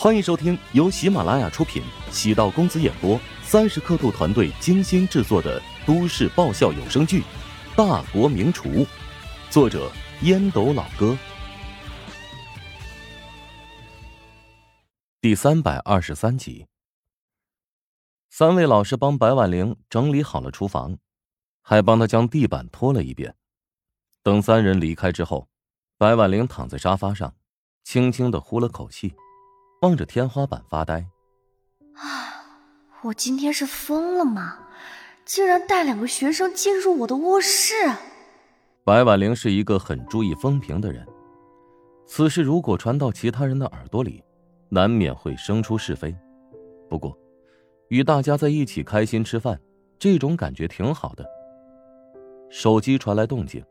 欢迎收听由喜马拉雅出品、喜道公子演播、三十刻度团队精心制作的都市爆笑有声剧《大国名厨》，作者烟斗老哥，第三百二十三集。三位老师帮白婉玲整理好了厨房，还帮她将地板拖了一遍。等三人离开之后，白婉玲躺在沙发上，轻轻的呼了口气。望着天花板发呆。啊！我今天是疯了吗？竟然带两个学生进入我的卧室！白婉玲是一个很注意风评的人，此事如果传到其他人的耳朵里，难免会生出是非。不过，与大家在一起开心吃饭，这种感觉挺好的。手机传来动静，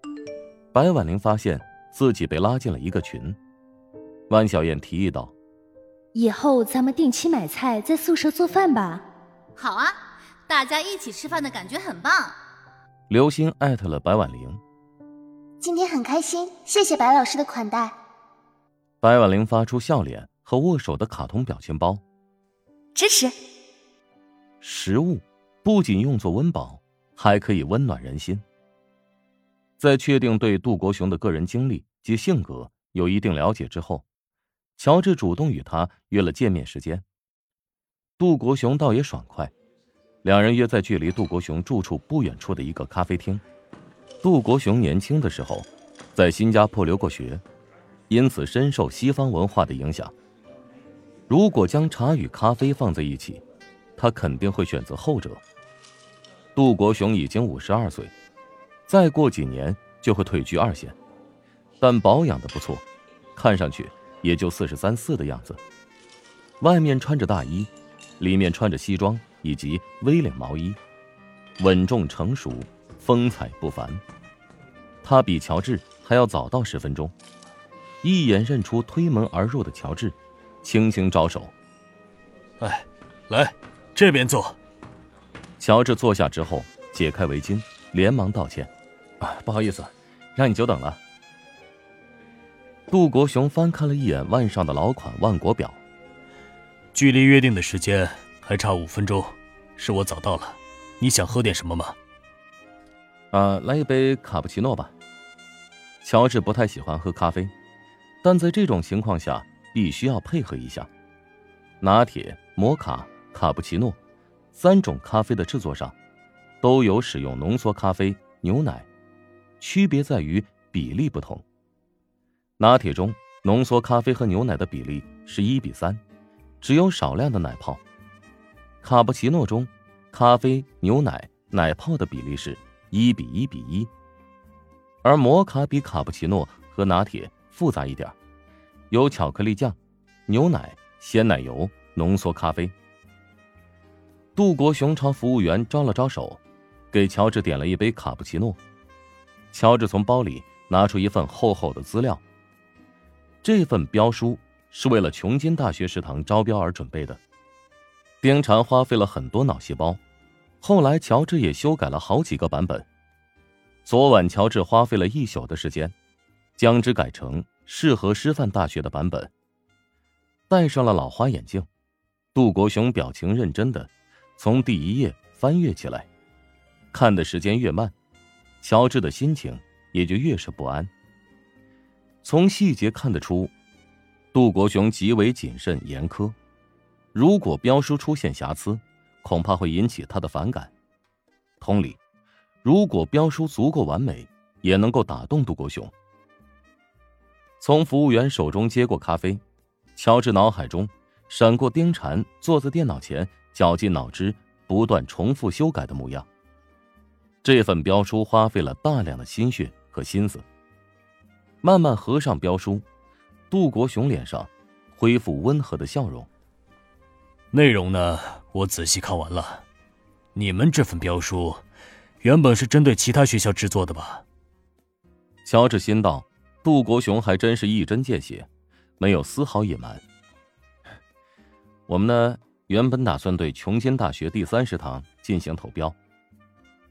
白婉玲发现自己被拉进了一个群。万小燕提议道。以后咱们定期买菜，在宿舍做饭吧。好啊，大家一起吃饭的感觉很棒。刘星艾特了白婉玲，今天很开心，谢谢白老师的款待。白婉玲发出笑脸和握手的卡通表情包，支持。食物不仅用作温饱，还可以温暖人心。在确定对杜国雄的个人经历及性格有一定了解之后。乔治主动与他约了见面时间。杜国雄倒也爽快，两人约在距离杜国雄住处不远处的一个咖啡厅。杜国雄年轻的时候在新加坡留过学，因此深受西方文化的影响。如果将茶与咖啡放在一起，他肯定会选择后者。杜国雄已经五十二岁，再过几年就会退居二线，但保养的不错，看上去。也就四十三四的样子，外面穿着大衣，里面穿着西装以及 V 领毛衣，稳重成熟，风采不凡。他比乔治还要早到十分钟，一眼认出推门而入的乔治，轻轻招手：“哎，来这边坐。”乔治坐下之后，解开围巾，连忙道歉：“啊，不好意思，让你久等了。”杜国雄翻看了一眼腕上的老款万国表，距离约定的时间还差五分钟，是我早到了。你想喝点什么吗？啊，来一杯卡布奇诺吧。乔治不太喜欢喝咖啡，但在这种情况下必须要配合一下。拿铁、摩卡、卡布奇诺三种咖啡的制作上，都有使用浓缩咖啡、牛奶，区别在于比例不同。拿铁中浓缩咖啡和牛奶的比例是一比三，只有少量的奶泡。卡布奇诺中，咖啡、牛奶、奶泡的比例是一比一比一。而摩卡比卡布奇诺和拿铁复杂一点，有巧克力酱、牛奶、鲜奶油、浓缩咖啡。杜国雄朝服务员招了招手，给乔治点了一杯卡布奇诺。乔治从包里拿出一份厚厚的资料。这份标书是为了琼金大学食堂招标而准备的，丁禅花费了很多脑细胞，后来乔治也修改了好几个版本。昨晚乔治花费了一宿的时间，将之改成适合师范大学的版本。戴上了老花眼镜，杜国雄表情认真的从第一页翻阅起来，看的时间越慢，乔治的心情也就越是不安。从细节看得出，杜国雄极为谨慎严苛。如果标书出现瑕疵，恐怕会引起他的反感。同理，如果标书足够完美，也能够打动杜国雄。从服务员手中接过咖啡，乔治脑海中闪过丁禅坐在电脑前绞尽脑汁、不断重复修改的模样。这份标书花费了大量的心血和心思。慢慢合上标书，杜国雄脸上恢复温和的笑容。内容呢，我仔细看完了。你们这份标书，原本是针对其他学校制作的吧？乔治心道，杜国雄还真是一针见血，没有丝毫隐瞒。我们呢，原本打算对琼金大学第三食堂进行投标，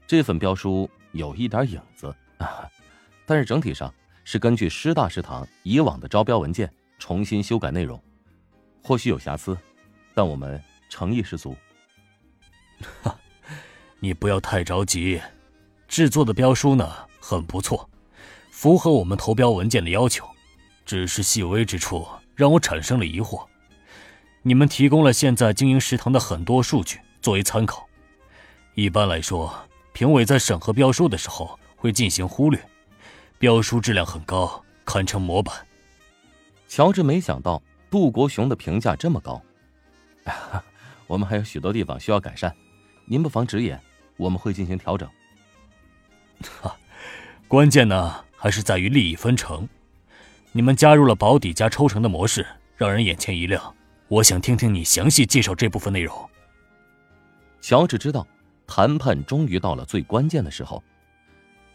这份标书有一点影子啊，但是整体上。是根据师大食堂以往的招标文件重新修改内容，或许有瑕疵，但我们诚意十足。哈，你不要太着急，制作的标书呢很不错，符合我们投标文件的要求，只是细微之处让我产生了疑惑。你们提供了现在经营食堂的很多数据作为参考，一般来说，评委在审核标书的时候会进行忽略，标书质量很高，堪称模板。乔治没想到杜国雄的评价这么高，我们还有许多地方需要改善。您不妨直言，我们会进行调整。哈，关键呢还是在于利益分成。你们加入了保底加抽成的模式，让人眼前一亮。我想听听你详细介绍这部分内容。乔治知道，谈判终于到了最关键的时候，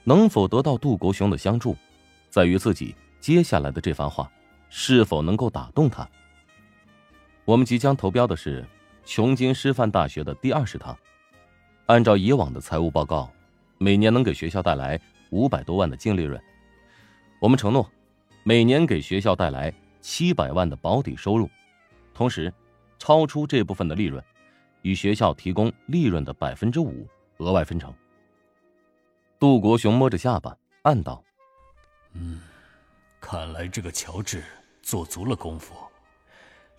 能否得到杜国雄的相助，在于自己接下来的这番话是否能够打动他。我们即将投标的是琼金师范大学的第二食堂。按照以往的财务报告，每年能给学校带来五百多万的净利润。我们承诺，每年给学校带来七百万的保底收入，同时，超出这部分的利润，与学校提供利润的百分之五额外分成。杜国雄摸着下巴，暗道：“嗯，看来这个乔治做足了功夫，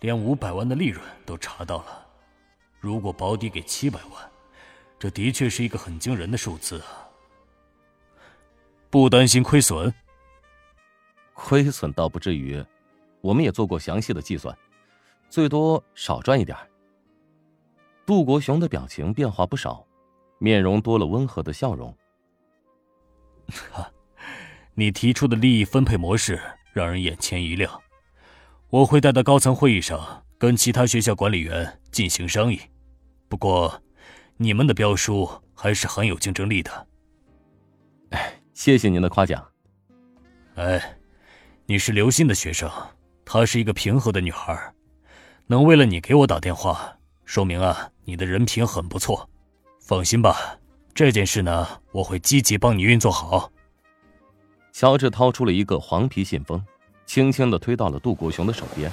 连五百万的利润都查到了。如果保底给七百万。”这的确是一个很惊人的数字啊！不担心亏损？亏损倒不至于，我们也做过详细的计算，最多少赚一点。杜国雄的表情变化不少，面容多了温和的笑容。哈，你提出的利益分配模式让人眼前一亮，我会带到高层会议上跟其他学校管理员进行商议。不过。你们的标书还是很有竞争力的。哎，谢谢您的夸奖。哎，你是刘鑫的学生，她是一个平和的女孩，能为了你给我打电话，说明啊，你的人品很不错。放心吧，这件事呢，我会积极帮你运作好。乔治掏出了一个黄皮信封，轻轻的推到了杜国雄的手边。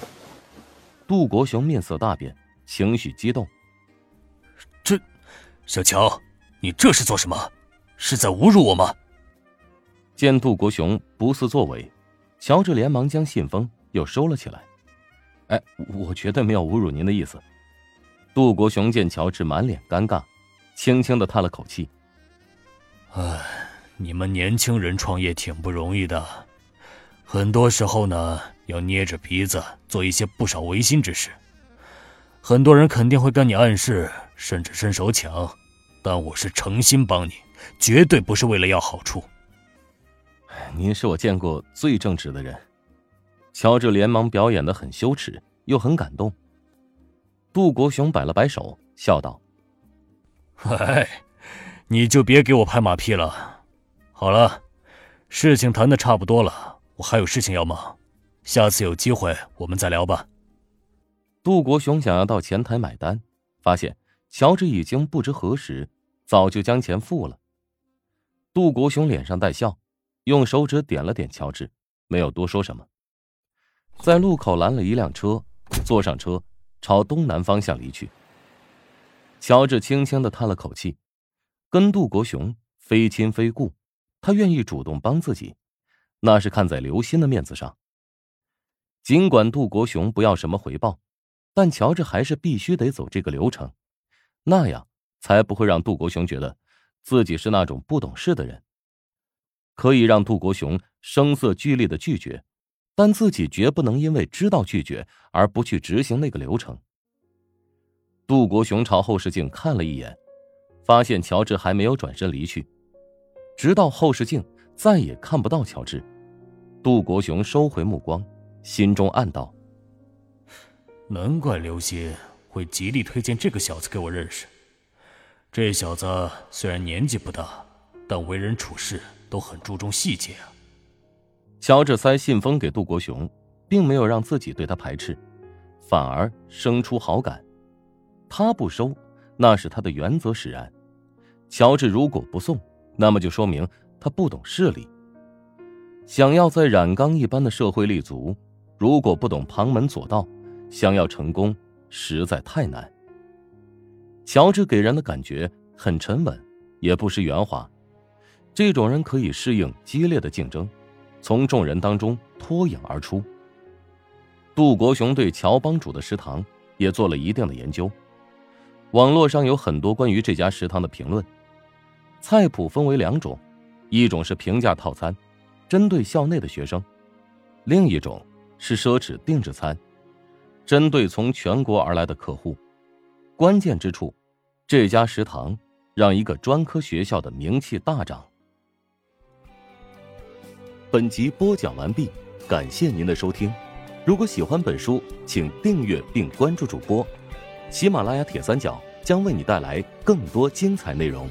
杜国雄面色大变，情绪激动。这。小乔，你这是做什么？是在侮辱我吗？见杜国雄不似作为，乔治连忙将信封又收了起来。哎，我绝对没有侮辱您的意思。杜国雄见乔治满脸尴尬，轻轻的叹了口气：“哎，你们年轻人创业挺不容易的，很多时候呢，要捏着鼻子做一些不少违心之事。很多人肯定会跟你暗示。”甚至伸手抢，但我是诚心帮你，绝对不是为了要好处。您是我见过最正直的人。乔治连忙表演的很羞耻，又很感动。杜国雄摆了摆手，笑道：“哎，你就别给我拍马屁了。好了，事情谈的差不多了，我还有事情要忙，下次有机会我们再聊吧。”杜国雄想要到前台买单，发现。乔治已经不知何时早就将钱付了。杜国雄脸上带笑，用手指点了点乔治，没有多说什么，在路口拦了一辆车，坐上车，朝东南方向离去。乔治轻轻的叹了口气，跟杜国雄非亲非故，他愿意主动帮自己，那是看在刘鑫的面子上。尽管杜国雄不要什么回报，但乔治还是必须得走这个流程。那样才不会让杜国雄觉得自己是那种不懂事的人。可以让杜国雄声色俱厉的拒绝，但自己绝不能因为知道拒绝而不去执行那个流程。杜国雄朝后视镜看了一眼，发现乔治还没有转身离去，直到后视镜再也看不到乔治，杜国雄收回目光，心中暗道：难怪刘鑫。会极力推荐这个小子给我认识。这小子虽然年纪不大，但为人处事都很注重细节啊。乔治塞信封给杜国雄，并没有让自己对他排斥，反而生出好感。他不收，那是他的原则使然。乔治如果不送，那么就说明他不懂事理。想要在染缸一般的社会立足，如果不懂旁门左道。想要成功实在太难。乔治给人的感觉很沉稳，也不失圆滑。这种人可以适应激烈的竞争，从众人当中脱颖而出。杜国雄对乔帮主的食堂也做了一定的研究，网络上有很多关于这家食堂的评论。菜谱分为两种，一种是平价套餐，针对校内的学生；另一种是奢侈定制餐，针对从全国而来的客户。关键之处，这家食堂让一个专科学校的名气大涨。本集播讲完毕，感谢您的收听。如果喜欢本书，请订阅并关注主播。喜马拉雅铁三角将为你带来更多精彩内容。